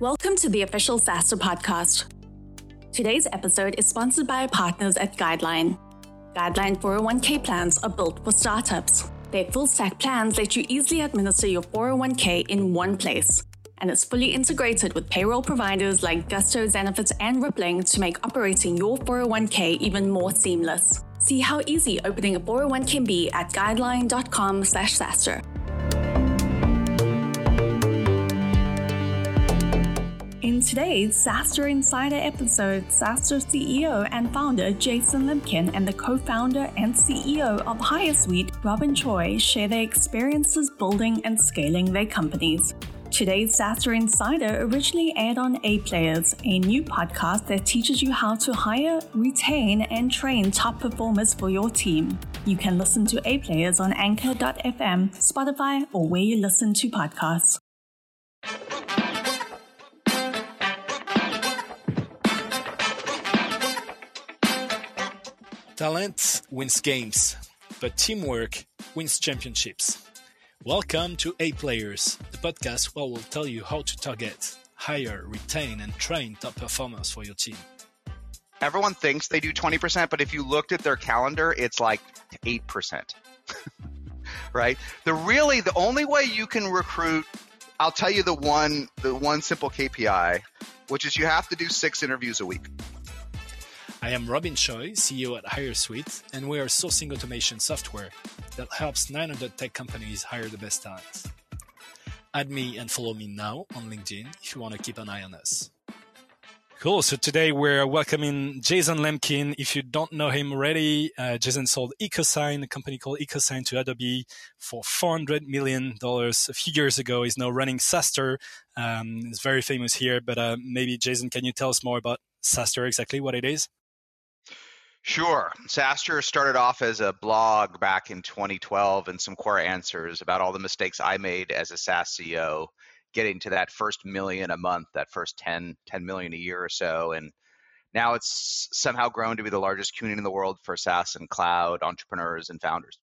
Welcome to the official SaaStr podcast. Today's episode is sponsored by our partners at Guideline. Guideline 401k plans are built for startups. Their full stack plans let you easily administer your 401k in one place, and it's fully integrated with payroll providers like Gusto, Zenefits, and Rippling to make operating your 401k even more seamless. See how easy opening a 401 can be at guideline.com today's SaaStr Insider episode, SaaStr CEO and founder Jason Lemkin and the co-founder and CEO of HireSweet, Robin Choy, share their experiences building and scaling their companies. Today's SaaStr Insider originally aired on A Players, a new podcast that teaches you how to hire, retain, and train top performers for your team. You can listen to A Players on Anchor.fm, Spotify, or where you listen to podcasts. Talent wins games, but teamwork wins championships. Welcome to A Players, the podcast where we'll tell you how to target, hire, retain, and train top performers for your team. Everyone thinks they do 20%, but if you looked at their calendar, it's like 8%. right? The really the only way you can recruit I'll tell you the one the one simple KPI, which is you have to do 6 interviews a week. I am Robin Choy, CEO at HireSweet, and we are sourcing automation software that helps 900 tech companies hire the best talent. Add me and follow me now on LinkedIn if you want to keep an eye on us. Cool. So today we're welcoming Jason Lemkin. If you don't know him already, uh, Jason sold EchoSign, a company called EchoSign to Adobe for $400 million a few years ago. He's now running SaaStr. Um, it's very famous here, but uh, maybe Jason, can you tell us more about SaaStr, exactly what it is? Sure. SaaStr started off as a blog back in 2012 and some core answers about all the mistakes I made as a SaaS CEO getting to that first million a month, that first 10, 10 million a year or so. And now it's somehow grown to be the largest community in the world for SaaS and cloud entrepreneurs and founders.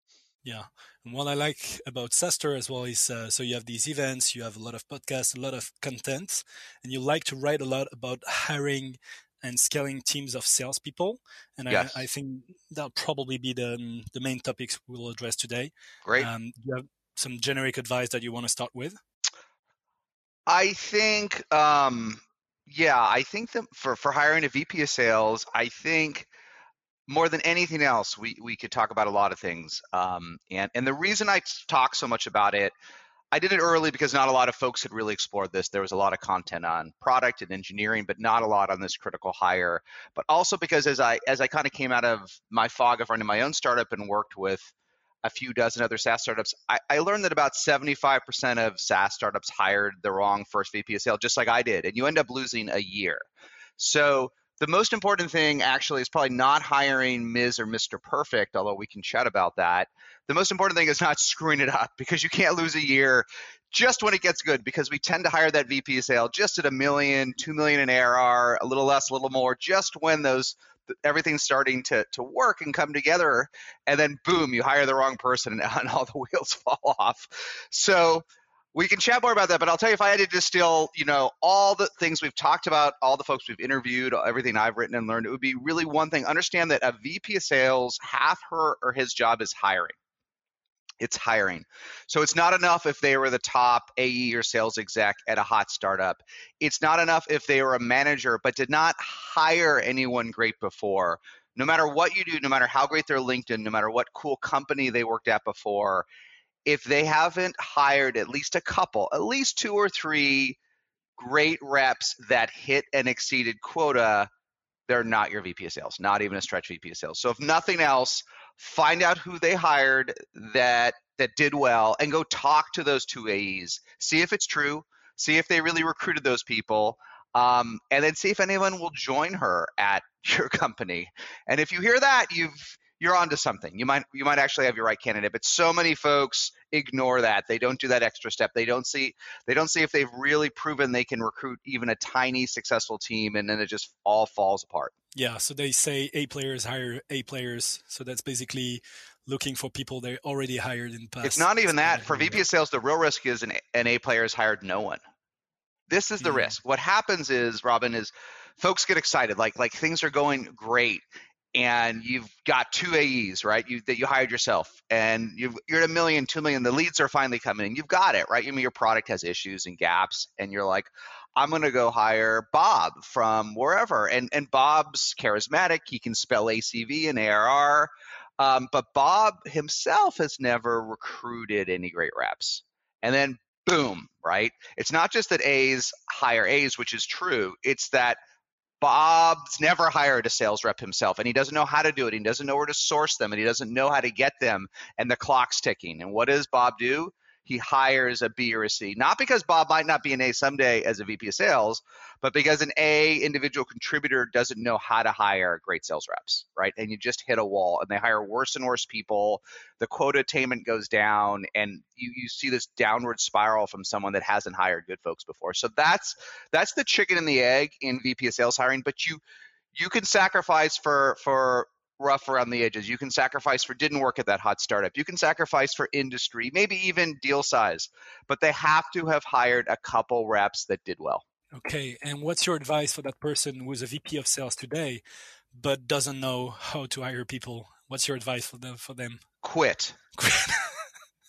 Yeah. And what I like about SaaStr as well is uh, so you have these events, you have a lot of podcasts, a lot of content, and you like to write a lot about hiring and scaling teams of salespeople. And yes. I, I, think that'll probably be the, the main topics we'll address today. Great. Um, you have some generic advice that you want to start with? I think, um, yeah, I think that for, for hiring a VP of sales, I think more than anything else, we, we could talk about a lot of things. Um, and, and the reason I talk so much about it I did it early because not a lot of folks had really explored this. There was a lot of content on product and engineering, but not a lot on this critical hire. But also because as I as I kind of came out of my fog of running my own startup and worked with a few dozen other SaaS startups, I, I learned that about 75% of SaaS startups hired the wrong first VP of sales, just like I did, and you end up losing a year. So the most important thing actually is probably not hiring Ms. or Mr. Perfect, although we can chat about that. The most important thing is not screwing it up because you can't lose a year just when it gets good because we tend to hire that VP sale just at a million, two million in ARR, a little less, a little more, just when those everything's starting to, to work and come together and then boom you hire the wrong person and all the wheels fall off so we can chat more about that, but I'll tell you if I had to distill, you know, all the things we've talked about, all the folks we've interviewed, everything I've written and learned, it would be really one thing. Understand that a VP of sales, half her or his job is hiring. It's hiring. So it's not enough if they were the top AE or sales exec at a hot startup. It's not enough if they were a manager but did not hire anyone great before. No matter what you do, no matter how great their LinkedIn, no matter what cool company they worked at before, if they haven't hired at least a couple, at least two or three great reps that hit and exceeded quota, they're not your VP of sales, not even a stretch VP of sales. So if nothing else, find out who they hired that that did well and go talk to those two AEs. See if it's true. See if they really recruited those people. Um, and then see if anyone will join her at your company. And if you hear that, you've you're onto something. You might you might actually have your right candidate, but so many folks ignore that. They don't do that extra step. They don't see they don't see if they've really proven they can recruit even a tiny successful team, and then it just all falls apart. Yeah, so they say A players hire A players. So that's basically looking for people they already hired in the past. It's not even that. For VP of sales, the real risk is an, an A player has hired no one This is the Mhm. risk. What happens is, Robin, is folks get excited, like like things are going great, and you've got two AEs, right? You that you hired yourself, and you've, you're at a million, two million. The leads are finally coming in. You've got it, right? I mean, your product has issues and gaps, and you're like, I'm going to go hire Bob from wherever, and and Bob's charismatic. He can spell ACV and ARR, um, but Bob himself has never recruited any great reps. And then boom, right? It's not just that A's hire A's, which is true. It's that Bob's never hired a sales rep himself and he doesn't know how to do it. He doesn't know where to source them and he doesn't know how to get them and the clock's ticking. And what does Bob do? He hires a B or a C. Not because Bob might not be an A someday as a VP of sales, but because an A individual contributor doesn't know how to hire great sales reps, right? And you just hit a wall and they hire worse and worse people. The quota attainment goes down and you, you see this downward spiral from someone that hasn't hired good folks before. So that's that's the chicken and the egg in VP of sales hiring, but you you can sacrifice for for rough around the edges. You can sacrifice for didn't work at that hot startup. You can sacrifice for industry, maybe even deal size, but they have to have hired a couple reps that did well. Okay, and what's your advice for that person who's a VP of sales today, but doesn't know how to hire people? What's your advice for them? For them? Quit.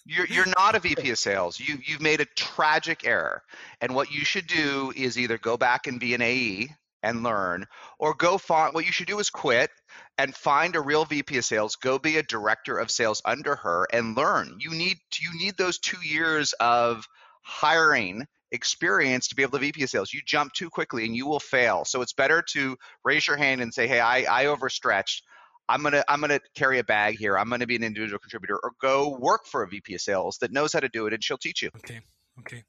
You're, you're not a VP of sales. You, you've made a tragic error. And what you should do is either go back and be an AE and learn, or go find what you should do is quit and find a real VP of sales, go be a director of sales under her and learn. You need you need those two years of hiring experience to be able to VP of sales. You jump too quickly and you will fail. So it's better to raise your hand and say, hey, I, I overstretched. I'm gonna I'm gonna carry a bag here. I'm gonna be an individual contributor, or go work for a VP of sales that knows how to do it, and she'll teach you. Okay, okay.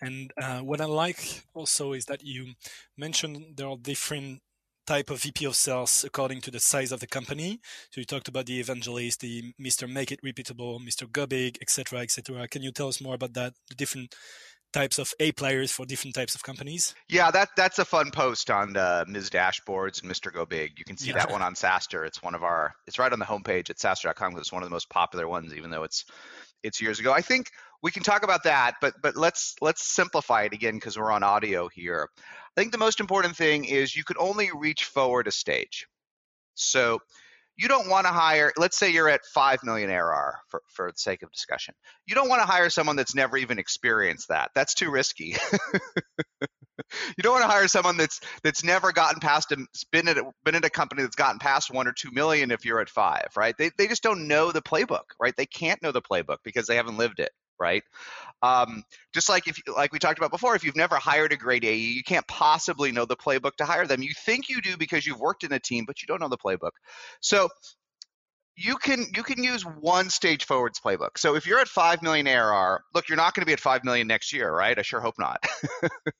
And uh, what I like also is that you mentioned there are different type of VP of sales according to the size of the company. So you talked about the evangelist, the Mr. Make It Repeatable, Mr. Go Big, etc., etc. Can you tell us more about that? The different types of A players for different types of companies? Yeah, that that's a fun post on uh, Ms. Dashboards and Mr. Go Big. You can see Yeah. that one on SaaStr. It's one of our. It's right on the homepage at SaaStr.com. It's one of the most popular ones, even though it's it's years ago. I think we can talk about that, but but let's let's simplify it again because we're on audio here. I think the most important thing is you could only reach forward a stage. So you don't want to hire. Let's say you're at five million ARR for for the sake of discussion. You don't want to hire someone that's never even experienced that. That's too risky. you don't want to hire someone that's that's never gotten past a been at a, been at a company that's gotten past one or two million if you're at five, right? They they just don't know the playbook, right? They can't know the playbook because they haven't lived it, right? Um, just like if like we talked about before, if you've never hired a great AE, you can't possibly know the playbook to hire them. You think you do because you've worked in a team, but you don't know the playbook. So you can you can use one stage forwards playbook. So if you're at five million ARR, look, you're not going to be at five million next year, right? I sure hope not.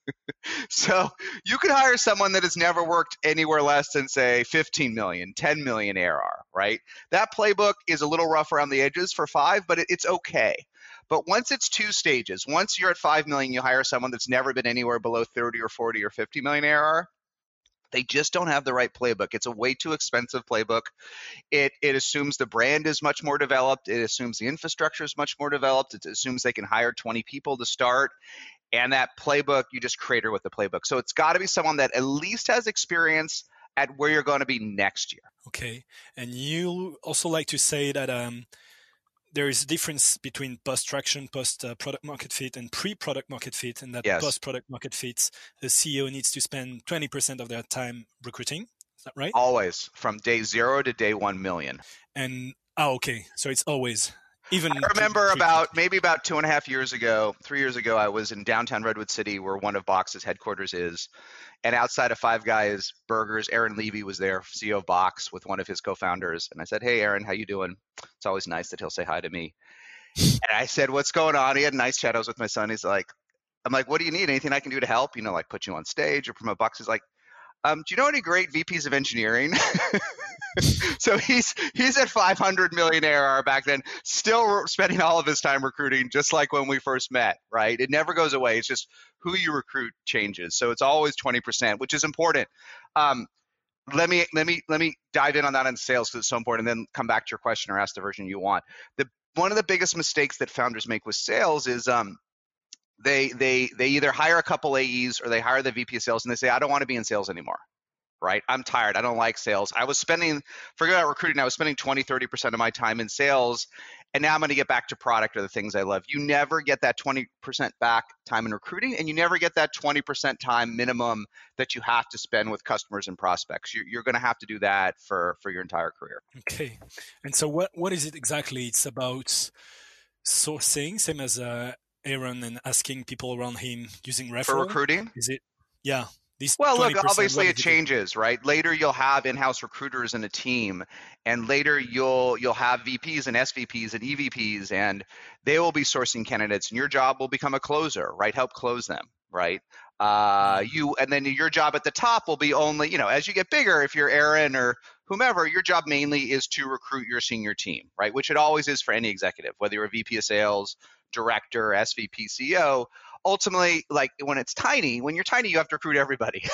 so you could hire someone that has never worked anywhere less than say 15 million, 10 million ARR, right? That playbook is a little rough around the edges for five, but it, it's okay. But once it's two stages, once you're at 5 million, you hire someone that's never been anywhere below 30 or 40 or 50 million ARR. They just don't have the right playbook. It's a way too expensive playbook. It it assumes the brand is much more developed. It assumes the infrastructure is much more developed. It assumes they can hire 20 people to start. And that playbook, you just create her with the playbook. So it's got to be someone that at least has experience at where you're going to be next year. Okay, and you also like to say that um, there is a difference between post traction, post uh, product market fit, and pre product market fit, and that Yes. post product market fits, the CEO needs to spend 20% of their time recruiting. Is that right? Always from day zero to day one million. And oh, okay, so it's always even. I remember about maybe about two and a half years ago, three years ago, I was in downtown Redwood City where one of Box's headquarters is. And outside of Five Guys Burgers, Aaron Levie was there, CEO of Box, with one of his co-founders. And I said, "Hey, Aaron, how you doing?" It's always nice that he'll say hi to me. And I said, "What's going on?" He had nice was with my son. He's like, "I'm like, what do you need? Anything I can do to help? You know, like put you on stage or promote Box?" He's like, um, "Do you know any great VPs of engineering?" so he's he's at 500 million ARR back then, still spending all of his time recruiting, just like when we first met. Right? It never goes away. It's just who you recruit changes. So it's always 20%, which is important. Um, let me let me let me dive in on that on sales because it's so important, and then come back to your question or ask the version you want. The one of the biggest mistakes that founders make with sales is um, they they they either hire a couple AEs or they hire the VP of sales and they say, I don't want to be in sales anymore. Right? I'm tired. I don't like sales. I was spending, forget about recruiting, I was spending 20, 30% of my time in sales. And now I'm going to get back to product or the things I love. You never get that 20% back time in recruiting, and you never get that 20% time minimum that you have to spend with customers and prospects. You're, you're going to have to do that for, for your entire career. Okay. And so, what, what is it exactly? It's about sourcing, same as uh, Aaron and asking people around him using referral? For recruiting? Is it? Yeah. These well, look, obviously it changes, right? Later you'll have in-house recruiters in a team, and later you'll you'll have VPs and SVPs and EVPs, and they will be sourcing candidates, and your job will become a closer, right? Help close them, right? Uh, mm-hmm. you and then your job at the top will be only, you know, as you get bigger, if you're Aaron or whomever, your job mainly is to recruit your senior team, right? Which it always is for any executive, whether you're a VP of sales, director, SVP, CEO, ultimately, like when it's tiny, when you're tiny, you have to recruit everybody,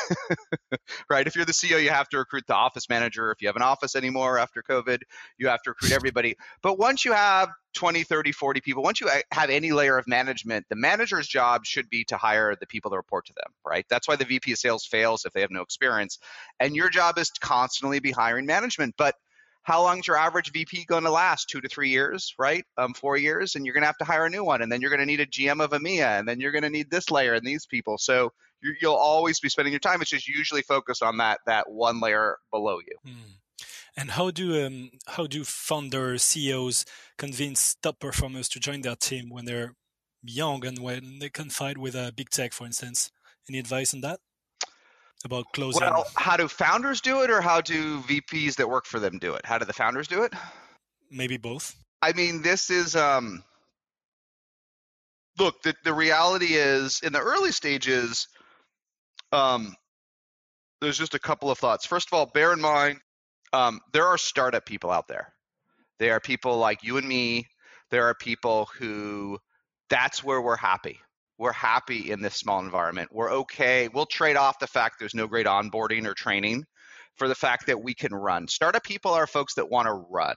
right? If you're the CEO, you have to recruit the office manager. If you have an office anymore after COVID, you have to recruit everybody. But once you have 20, 30, 40 people, once you uh, have any layer of management, the manager's job should be to hire the people that report to them, right? That's why the VP of sales fails if they have no experience. And your job is to constantly be hiring management. But how long's your average VP going to last? Two to three years, right? Um, four years, and you're going to have to hire a new one, and then you're going to need a GM of EMEA, and then you're going to need this layer and these people. So you, will always be spending your time. It's just usually focused on that that one layer below you. Hmm. And how do um, how do founders, CEOs convince top performers to join their team when they're young and when they can fight with a big tech, for instance? Any advice on that? About closing? Well, how do founders do it, or how do VPs that work for them do it? How do the founders do it? Maybe both. I mean, this is um. Look, the the reality is in the early stages, um, there's just a couple of thoughts. First of all, bear in mind, um, there are startup people out there. There are people like you and me. There are people who that's where we're happy we're happy in this small environment. We're okay. We'll trade off the fact there's no great onboarding or training for the fact that we can run. Startup people are folks that want to run.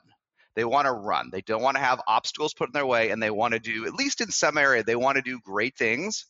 They want to run. They don't want to have obstacles put in their way, and they want to do, at least in some area, they want to do great things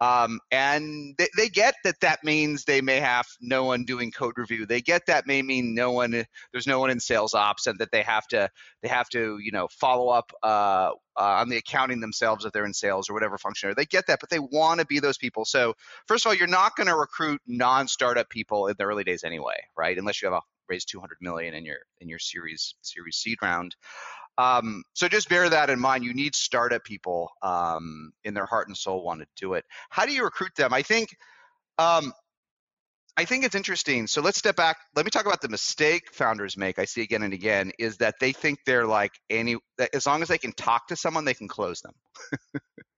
um, and they, they, get that that means they may have no one doing code review. They get that may mean no one, there's no one in sales ops, and that they have to they have to you know follow up uh, uh, on the accounting themselves if they're in sales or whatever function. They get that, but they want to be those people. So first of all, you're not going to recruit non-startup people in the early days anyway, right? Unless you have a raise 200 million in your in your series series seed round. Um, so just bear that in mind. You need startup people um, in their heart and soul want to do it. How do you recruit them? I think um, I think it's interesting. So let's step back. Let me talk about the mistake founders make. I see again and again is that they think they're like any that as long as they can talk to someone, they can close them.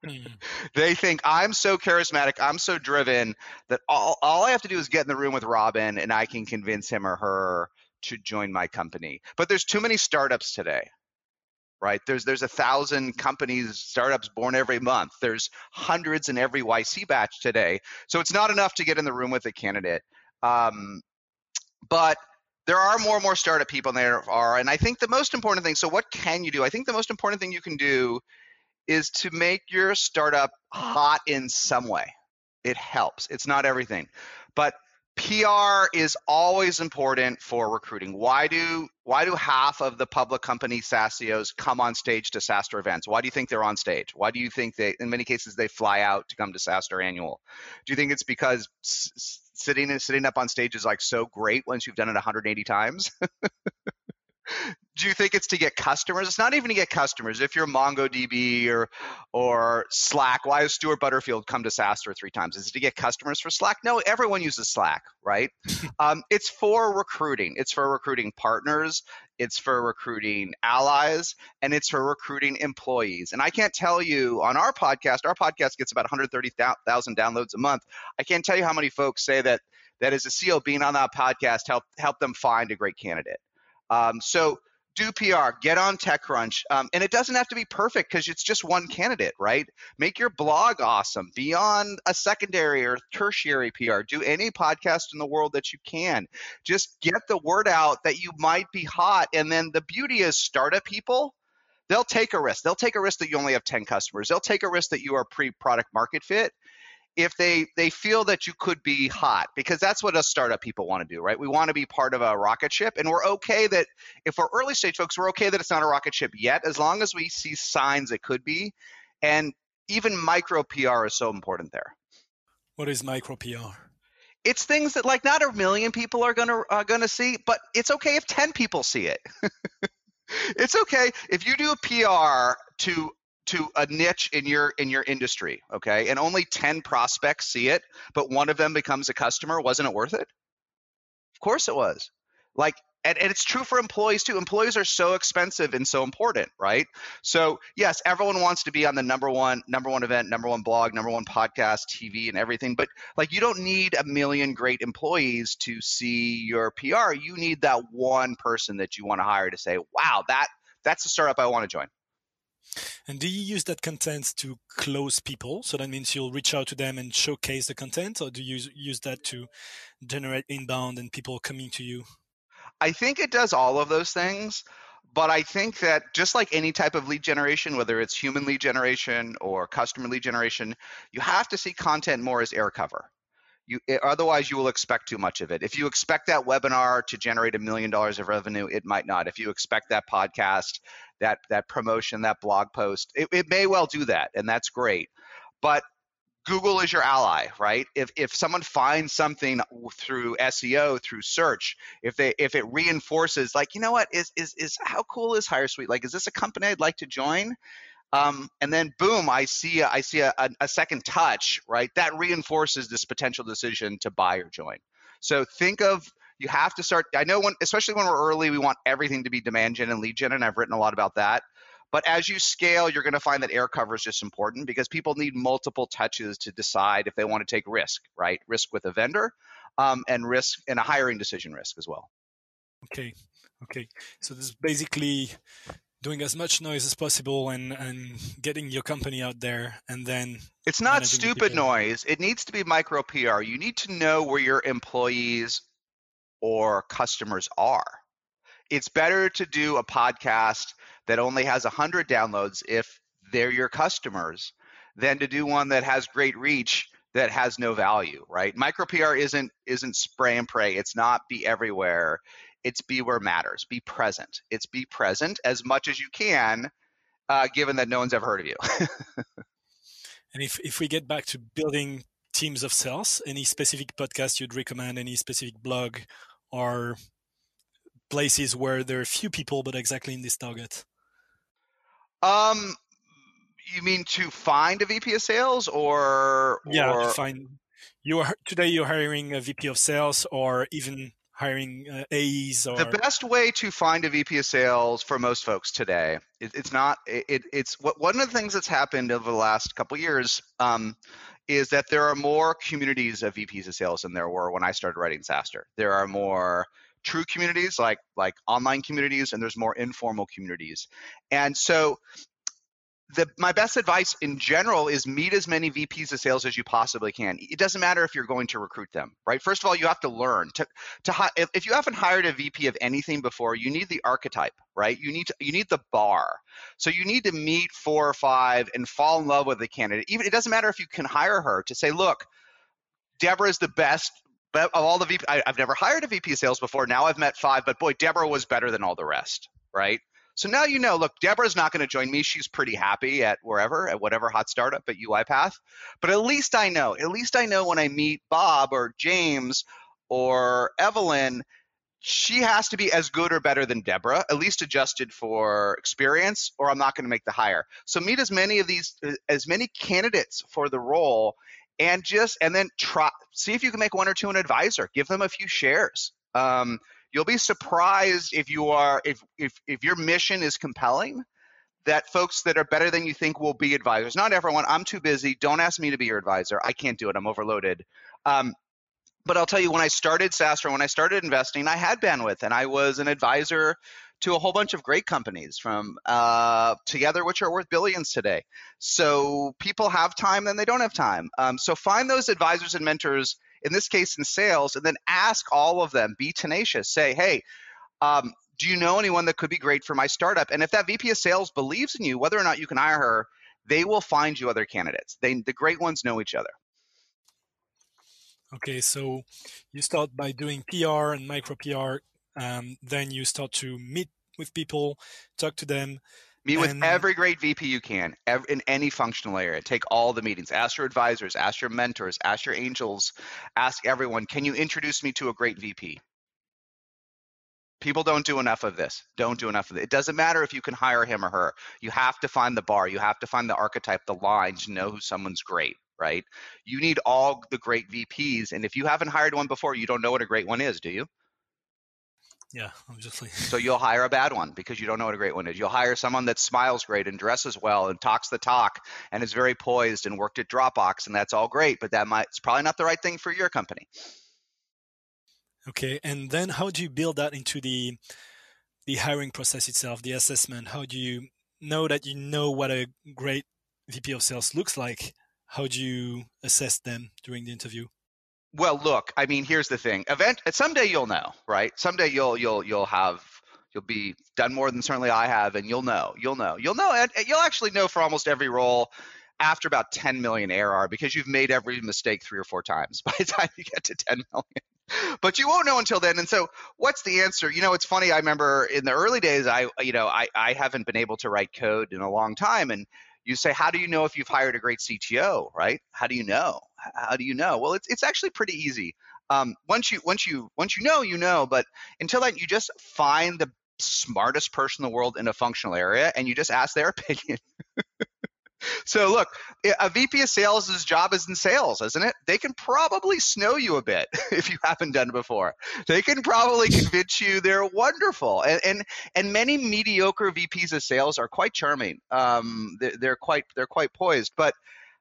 mm. They think I'm so charismatic, I'm so driven that all all I have to do is get in the room with Robin and I can convince him or her to join my company. But there's too many startups today right? There's there's a thousand companies, startups born every month. There's hundreds in every YC batch today. So it's not enough to get in the room with a candidate. Um, but there are more and more startup people than there are, and I think the most important thing. So what can you do? I think the most important thing you can do is to make your startup hot in some way. It helps. It's not everything, but PR is always important for recruiting. Why do why do half of the public company SaaSios come on stage to SaaStr events? Why do you think they're on stage? Why do you think they in many cases they fly out to come to SaaStr annual? Do you think it's because s- sitting sitting up on stage is like so great once you've done it 180 times? do you think it's to get customers? It's not even to get customers. If you're MongoDB or or Slack, why has Stewart Butterfield come to SaaStr three times? Is it to get customers for Slack? No, everyone uses Slack, right? um, it's for recruiting. It's for recruiting partners. It's for recruiting allies, and it's for recruiting employees. And I can't tell you on our podcast. Our podcast gets about 130,000 downloads a month. I can't tell you how many folks say that that as a CEO being on that podcast helped help them find a great candidate. Um, so do PR, get on TechCrunch. Um, and it doesn't have to be perfect because it's just one candidate, right? Make your blog awesome. Be on a secondary or tertiary PR. Do any podcast in the world that you can. Just get the word out that you might be hot. And then the beauty is startup people they'll take a risk. They'll take a risk that you only have 10 customers. They'll take a risk that you are pre-product market fit if they they feel that you could be hot because that's what us startup people want to do right? We want to be part of a rocket ship and we're okay that if we're early stage folks we're okay that it's not a rocket ship yet as long as we see signs it could be and even micro pr is so important there. What is micro pr it's things that like not a million people are gonna uh, gonna see but it's okay if 10 people see it. It's okay if you do a pr to to a niche in your in your industry okay? And only 10 prospects see it but one of them becomes a customer. Wasn't it worth it? Of course it was. Like and, and it's true for employees too. Employees are so expensive and so important right? So yes everyone wants to be on the number one number one event number one blog number one podcast tv and everything but like you don't need a million great employees to see your pr you need that one person that you want to hire to say wow that that's the startup i want to join and do you use that content to close people? So that means you'll reach out to them and showcase the content, or do you use that to generate inbound and people coming to you? I think it does all of those things. But I think that just like any type of lead generation, whether it's human lead generation or customer lead generation, you have to see content more as air cover. You, eh, otherwise, you will expect too much of it. If you expect that webinar to generate a million dollars of revenue, it might not. If you expect that podcast that that promotion, that blog post. It, it may well do that, and that's great. But Google is your ally, right? If if someone finds something through SEO, through search, if they if it reinforces, like you know what is is is how cool is HireSweet? Like, is this a company I'd like to join? Um, and then boom, I see a, I see a, a, a second touch, right? That reinforces this potential decision to buy or join. So think of you have to start. I know when, especially when we're early, we want everything to be demand gen and lead gen, and I've written a lot about that. But as you scale, you're going to find that air cover is just important because people need multiple touches to decide if they want to take risk, right? Risk with a vendor, um, and risk and a hiring decision risk as well. Okay, okay. So this is basically doing as much noise as possible and and getting your company out there and then it's not stupid noise it needs to be micro pr you need to know where your employees or customers are. It's better to do a podcast that only has 100 downloads if they're your customers than to do one that has great reach that has no value, right? Micro PR isn't isn't spray and pray. It's not be everywhere. It's be where matters. Be present. It's be present as much as you can, uh, given that no one's ever heard of you. and if if we get back to building teams of sales, any specific podcast you'd recommend, any specific blog or places where there are few people but exactly in this target? Um, you mean to find a VP of sales or yeah, or... to find you are today you're hiring a VP of sales or even hiring uh, AEs or the best way to find a VP of sales for most folks today. It, it's not it, it's what one of the things that's happened over the last couple years. Um, is that there are more communities of VPs of sales than there were when I started writing SaaStr. There are more true communities like like online communities and there's more informal communities. And so the, my best advice in general is meet as many VPs of sales as you possibly can. It doesn't matter if you're going to recruit them, right? First of all, you have to learn to to if, you haven't hired a VP of anything before, you need the archetype, right? You need to, you need the bar. So you need to meet four or five and fall in love with the candidate. Even it doesn't matter if you can hire her to say, look, Deborah is the best of all the VP. I, I've never hired a VP of sales before. Now I've met five, but boy, Deborah was better than all the rest, right? So now you know, look, Deborah's not going to join me. She's pretty happy at wherever, at whatever hot startup at UiPath. But at least I know, at least I know when I meet Bob or James or Evelyn, she has to be as good or better than Deborah, at least adjusted for experience, or I'm not going to make the hire. So meet as many of these, as many candidates for the role, and just and then try see if you can make one or two an advisor. Give them a few shares. Um, you'll be surprised if you are if if if your mission is compelling that folks that are better than you think will be advisors. Not everyone. I'm too busy. Don't ask me to be your advisor. I can't do it. I'm overloaded. Um, but I'll tell you, when I started SaaStr, when I started investing, I had bandwidth, and I was an advisor to a whole bunch of great companies from uh, together, which are worth billions today. So people have time, then they don't have time. Um, so find those advisors and mentors in this case in sales, and then ask all of them, be tenacious, say, hey, um, do you know anyone that could be great for my startup? And if that VP of sales believes in you, whether or not you can hire her, they will find you other candidates. They, the great ones know each other. Okay, so you start by doing PR and micro PR. Um, then you start to meet with people, talk to them. Meet with every great VP you can every, in any functional area. Take all the meetings. Ask your advisors, ask your mentors, ask your angels, ask everyone, can you introduce me to a great VP? People don't do enough of this. Don't do enough of it. It doesn't matter if you can hire him or her. You have to find the bar. You have to find the archetype, the line to know who someone's great, right? You need all the great VPs. And if you haven't hired one before, you don't know what a great one is, do you? Yeah, obviously. so you'll hire a bad one because you don't know what a great one is. You'll hire someone that smiles great and dresses well and talks the talk and is very poised and worked at Dropbox and that's all great, but that might it's probably not the right thing for your company. Okay, and then how do you build that into the the hiring process itself, the assessment? How do you know that you know what a great VP of sales looks like? How do you assess them during the interview? Well, look, I mean, here's the thing. Event someday you'll know, right? Someday you'll you'll you'll have you'll be done more than certainly I have, and you'll know, you'll know, you'll know, and you'll actually know for almost every role after about 10 million ARR because you've made every mistake three or four times by the time you get to 10 million. But you won't know until then. And so, what's the answer? You know, it's funny. I remember in the early days, I, you know, I, I haven't been able to write code in a long time. And you say, how do you know if you've hired a great CTO, right? How do you know? How do you know? Well, it's, it's actually pretty easy. Um, once you once you once you know, you know. But until then, you just find the smartest person in the world in a functional area, and you just ask their opinion. so look, a VP of sales' job is in sales, isn't it? They can probably snow you a bit if you haven't done it before. They can probably convince you they're wonderful, and and, and many mediocre VPs of sales are quite charming. Um, they're, they're quite they're quite poised, but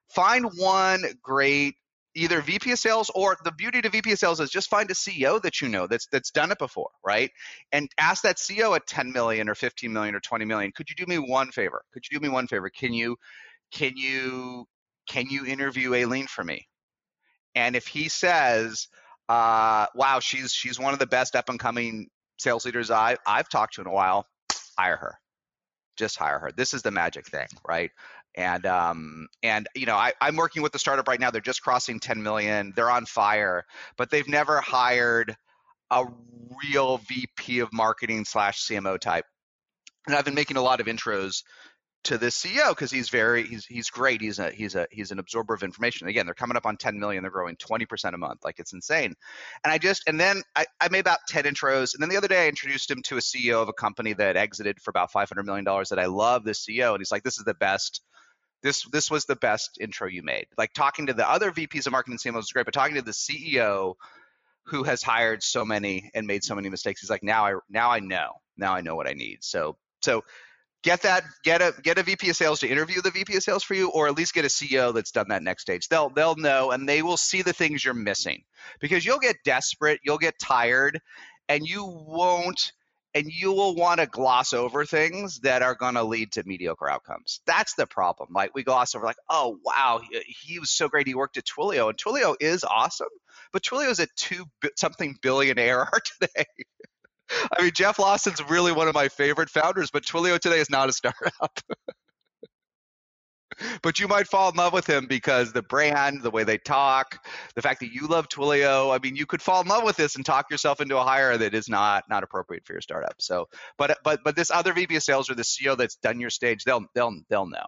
find one great either VP of sales or the beauty to VP of sales is just find a CEO that you know that's that's done it before, right? And ask that CEO at 10 million or 15 million or 20 million, could you do me one favor? Could you do me one favor? Can you can you can you interview Aileen for me? And if he says, uh, wow, she's she's one of the best up and coming sales leaders I I've talked to in a while, hire her. Just hire her. This is the magic thing, right? And um, and you know, I, I'm working with the startup right now. They're just crossing 10 million. They're on fire, but they've never hired a real VP of marketing slash CMO type. And I've been making a lot of intros to this CEO because he's very he's he's great. He's a he's a he's an absorber of information. Again, they're coming up on 10 million. They're growing 20% a month. Like it's insane. And I just and then I, I made about 10 intros. And then the other day I introduced him to a CEO of a company that exited for about 500 million dollars. That I love this CEO, and he's like, this is the best. This this was the best intro you made. Like talking to the other VPs of marketing CMOs was great, but talking to the CEO who has hired so many and made so many mistakes, he's like, now I now I know. Now I know what I need. So so get that get a get a VP of sales to interview the VP of sales for you, or at least get a CEO that's done that next stage. They'll they'll know and they will see the things you're missing because you'll get desperate, you'll get tired, and you won't and you will want to gloss over things that are going to lead to mediocre outcomes. That's the problem. Like we gloss over, like, oh wow, he, he was so great. He worked at Twilio, and Twilio is awesome, but Twilio is a two something billionaire today. I mean, Jeff Lawson's really one of my favorite founders, but Twilio today is not a startup. but you might fall in love with him because the brand, the way they talk, the fact that you love Twilio. I mean, you could fall in love with this and talk yourself into a hire that is not not appropriate for your startup. So, but but but this other VP of sales or the CEO that's done your stage, they'll they'll they'll know.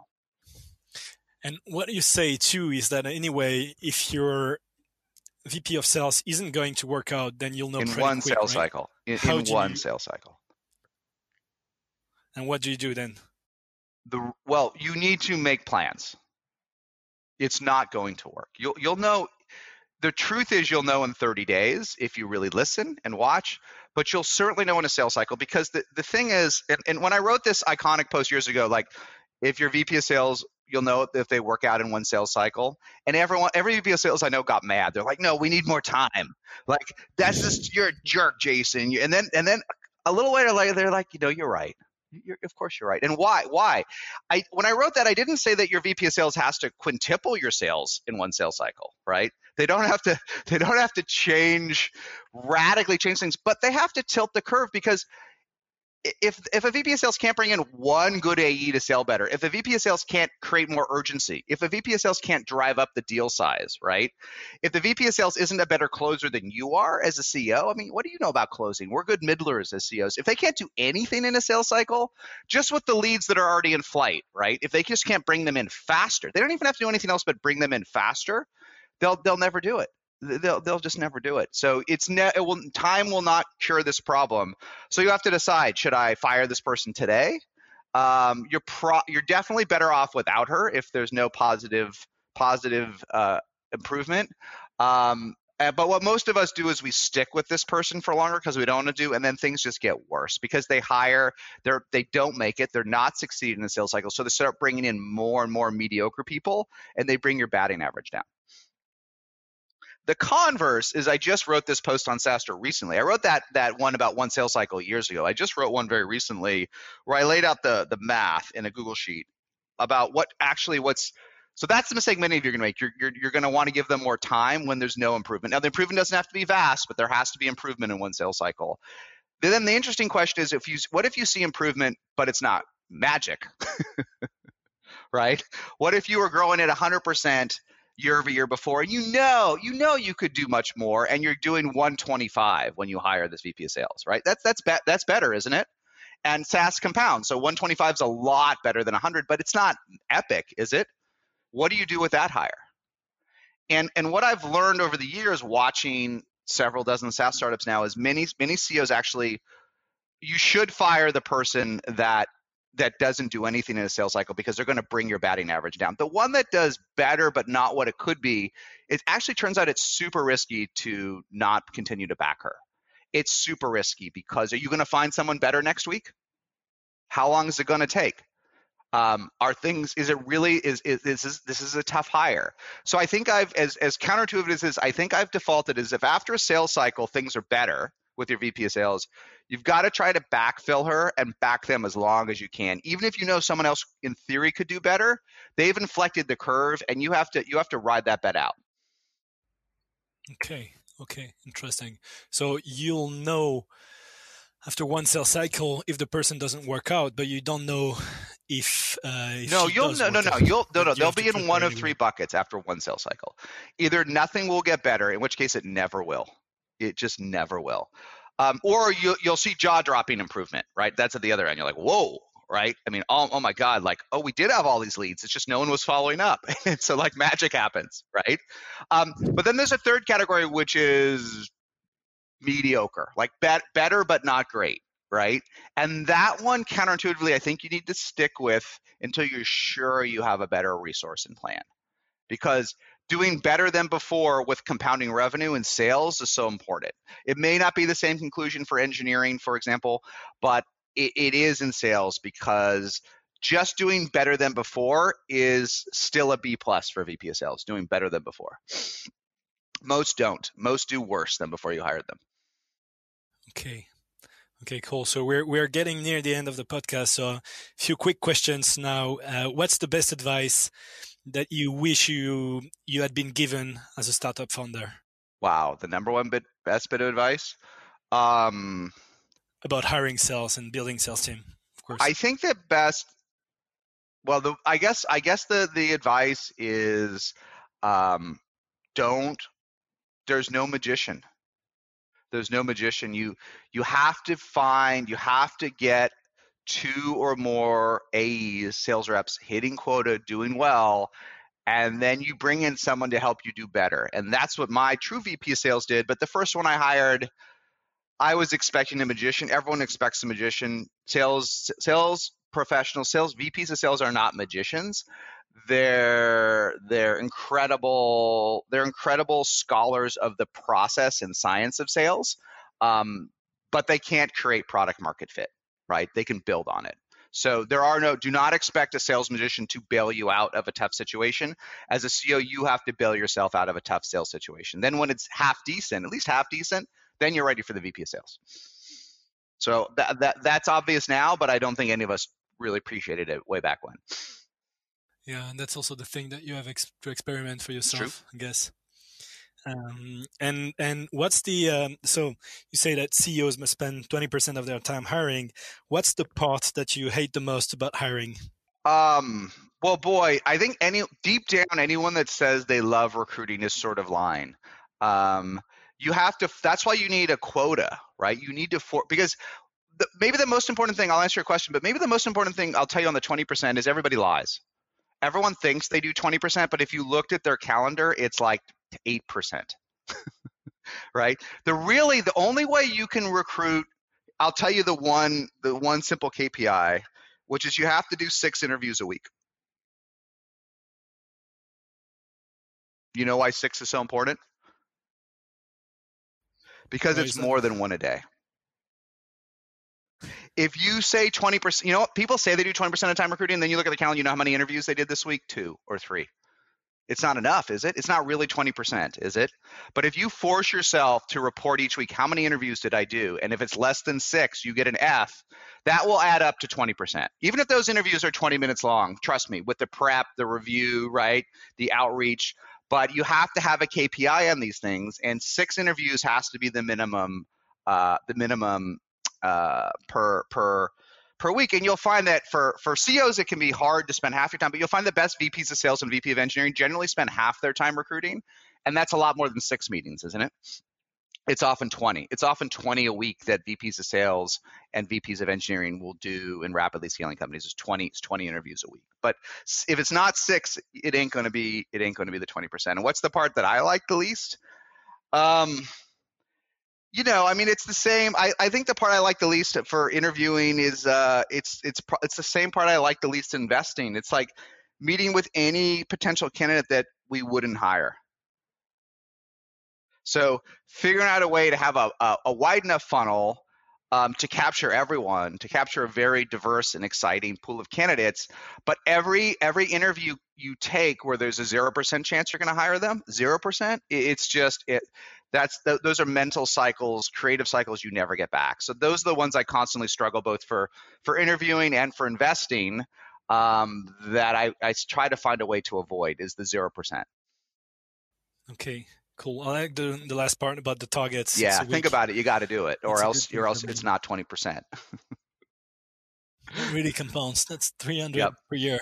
And what you say too is that anyway, if you're VP of sales isn't going to work out, then you'll know in one quick, sales right? cycle. In, in one you... sales cycle. And what do you do then? The well, you need to make plans. It's not going to work. You'll you'll know. The truth is, you'll know in 30 days if you really listen and watch. But you'll certainly know in a sales cycle because the the thing is, and, and when I wrote this iconic post years ago, like if your VP of sales you'll know if they work out in one sales cycle. And everyone, every VP of sales I know got mad. They're like, "No, we need more time." Like that's just you're a jerk, Jason. And then and then a little later, later they're like, "You know, you're right. You're, of course you're right." And why? Why? I when I wrote that, I didn't say that your VP of sales has to quintuple your sales in one sales cycle, right? They don't have to. They don't have to change radically change things, but they have to tilt the curve because if if a VP of sales can't bring in one good AE to sell better, if a VP of sales can't create more urgency, if a VP of sales can't drive up the deal size, right? If the VP of sales isn't a better closer than you are as a CEO, I mean, what do you know about closing? We're good middlers as CEOs. If they can't do anything in a sales cycle, just with the leads that are already in flight, right? If they just can't bring them in faster, they don't even have to do anything else but bring them in faster. They'll they'll never do it they'll they'll just never do it. So it's ne- it will time will not cure this problem. So you have to decide: should I fire this person today? Um, you're pro- you're definitely better off without her if there's no positive positive uh, improvement. Um, but what most of us do is we stick with this person for longer because we don't want to do, and then things just get worse because they hire, they're they don't make it, they're not succeeding in the sales cycle, so they start bringing in more and more mediocre people, and they bring your batting average down. The converse is I just wrote this post on SaaStr recently. I wrote that that one about one sales cycle years ago. I just wrote one very recently where I laid out the the math in a Google sheet about what actually what's so that's the mistake many of you are going to make. You're, you're, you're going to want to give them more time when there's no improvement. Now, the improvement doesn't have to be vast, but there has to be improvement in one sales cycle. Then the interesting question is, if you what if you see improvement, but it's not magic, right? What if you were growing at 100% year over year before, and you know, you know, you could do much more, and you're doing 125 when you hire this VP of sales, right? That's that's be- that's better, isn't it? And SaaS compounds, so 125 is a lot better than 100, but it's not epic, is it? What do you do with that hire? And and what I've learned over the years, watching several dozen SaaS startups now, is many many CEOs actually, you should fire the person that that doesn't do anything in a sales cycle because they're going to bring your batting average down. The one that does better but not what it could be, it actually turns out it's super risky to not continue to back her. It's super risky because are you going to find someone better next week? How long is it going to take? Um, are things is it really is, is this is this is a tough hire so i think i've as as counterintuitive as this i think i've defaulted as if after a sales cycle things are better with your VP of sales, you've got to try to backfill her and back them as long as you can. Even if you know someone else in theory could do better, they've inflected the curve and you have to you have to ride that bet out. Okay. Okay. Interesting. So you'll know after one sales cycle if the person doesn't work out, but you don't know if, uh, if no, you'll no no no you'll no no they'll be in one of three buckets after one sales cycle. Either nothing will get better, in which case it never will, it just never will. Um, or you, you'll see jaw dropping improvement, right? That's at the other end. You're like, whoa, right? I mean, oh, oh my God, like, oh, we did have all these leads. It's just no one was following up. and so like magic happens, right? Um, but then there's a third category, which is mediocre, like bet- better but not great, right? And that one, counterintuitively, I think you need to stick with until you're sure you have a better resource and plan. Because doing better than before with compounding revenue and sales is so important. It may not be the same conclusion for engineering, for example, but it, it is in sales because just doing better than before is still a B plus for VP of sales, doing better than before. Most don't. Most do worse than before you hired them. Okay. Okay, cool. So we're we're getting near the end of the podcast. So a few quick questions now. Uh, what's the best advice that you wish you you had been given as a startup founder? Wow, the number one bit best bit of advice um, about hiring sales and building sales team. Of course, I think the best. Well, the I guess I guess the the advice is um, don't. There's no magician. There's no magician. You you have to find. You have to get two or more AEs, sales reps, hitting quota, doing well, and then you bring in someone to help you do better. And that's what my true VP of sales did. But the first one I hired, I was expecting a magician. Everyone expects a magician. Sales sales professionals, sales VPs of sales are not magicians. They're they're incredible. They're incredible scholars of the process and science of sales, um, but they can't create product market fit right? They can build on it. So there are no, do not expect a sales magician to bail you out of a tough situation. As a CEO, you have to bail yourself out of a tough sales situation. Then when it's half decent, at least half decent, then you're ready for the VP of sales. So that, that that's obvious now, but I don't think any of us really appreciated it way back when. Yeah, and that's also the thing that you have ex- to experiment for yourself, I guess. Um, and and what's the um, so you say that CEOs must spend twenty percent of their time hiring. What's the part that you hate the most about hiring? Um, well, boy, I think any deep down, anyone that says they love recruiting is sort of lying. Um, you have to. That's why you need a quota, right? You need to for because the, maybe the most important thing. I'll answer your question, but maybe the most important thing I'll tell you on the twenty percent is everybody lies. Everyone thinks they do twenty percent, but if you looked at their calendar, it's like eight percent. right? The really the only way you can recruit. I'll tell you the one the one simple KPI, which is you have to do six interviews a week. You know why six is so important? Because it's more than one a day. If you say 20%, you know what? People say they do 20% of time recruiting, and then you look at the calendar, you know how many interviews they did this week? Two or three. It's not enough, is it? It's not really 20%, is it? But if you force yourself to report each week, how many interviews did I do? And if it's less than six, you get an F, that will add up to 20%. Even if those interviews are 20 minutes long, trust me, with the prep, the review, right? The outreach, but you have to have a KPI on these things, and six interviews has to be the minimum, uh, the minimum uh, per per per week. And you'll find that for for CEOs, it can be hard to spend half your time, but you'll find the best VPs of sales and VP of engineering generally spend half their time recruiting, and that's a lot more than six meetings, isn't it? It's often 20. It's often 20 a week that VPs of sales and VPs of engineering will do in rapidly scaling companies. It's 20, it's 20 interviews a week. But if it's not six, it ain't to be it ain't to be the 20%. And what's the part that I like the least? Um, you know, I mean, it's the same. I, I think the part I like the least for interviewing is uh, it's it's it's the same part I like the least investing. It's like meeting with any potential candidate that we wouldn't hire. So figuring out a way to have a, a, a wide enough funnel um, to capture everyone, to capture a very diverse and exciting pool of candidates. But every every interview you take where there's a zero percent chance you're going to hire them, zero percent, it's just it. That's th- those are mental cycles, creative cycles you never get back. So those are the ones I constantly struggle both for for interviewing and for investing. Um, that I, I try to find a way to avoid is the zero percent. Okay, cool. I like the the last part about the targets. Yeah, think about it. You got to do it, or good else, or else it's not twenty percent. Really compounds. That's 300 Yep. per year.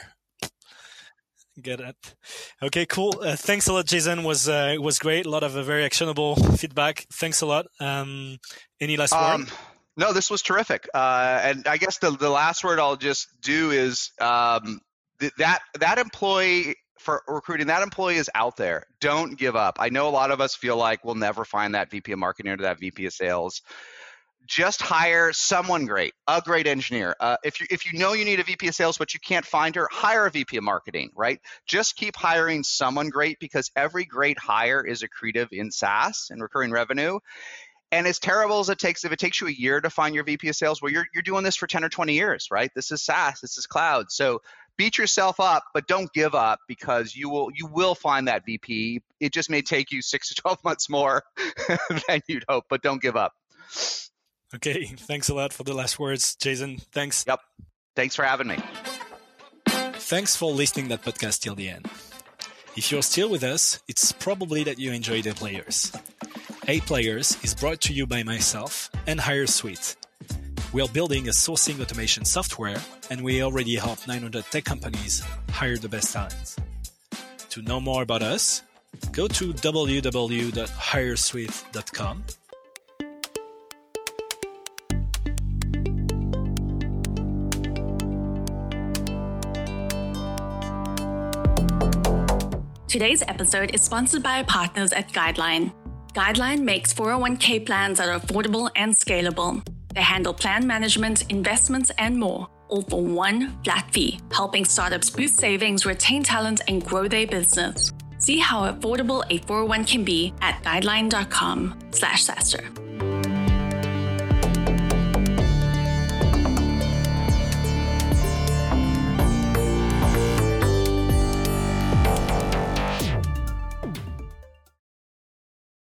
Get it. Okay, cool. Uh, thanks a lot, Jason. Was uh, was great. A lot of uh, very actionable feedback. Thanks a lot. Um, any last Um, word? no, this was terrific. Uh, and I guess the, the last word I'll just do is um, th- that that employee for recruiting that employee is out there. Don't give up. I know a lot of us feel like we'll never find that VP of marketing or that VP of sales. Just hire someone great, a great engineer. Uh, if you if you know you need a VP of sales but you can't find her, hire a VP of marketing. Right? Just keep hiring someone great because every great hire is accretive in SaaS and recurring revenue. And as terrible as it takes, if it takes you a year to find your VP of sales, well, you're, you're doing this for 10 or 20 years, right? This is SaaS, this is cloud. So beat yourself up, but don't give up because you will you will find that VP. It just may take you six to 12 months more than you'd hope, but don't give up. Okay, thanks a lot for the last words, Jason. Thanks. Yep. Thanks for having me. Thanks for listening that podcast till the end. If you're still with us, it's probably that you enjoy the players. A Players is brought to you by myself and HireSweet. We are building a sourcing automation software, and we already help 900 tech companies hire the best talent. To know more about us, go to www.hiresweet.com Today's episode is sponsored by our partners at Guideline. Guideline makes 401k plans that are affordable and scalable. They handle plan management, investments, and more, all for one flat fee, helping startups boost savings, retain talent, and grow their business. See how affordable a 401 can be at guideline.com slash SaaStr.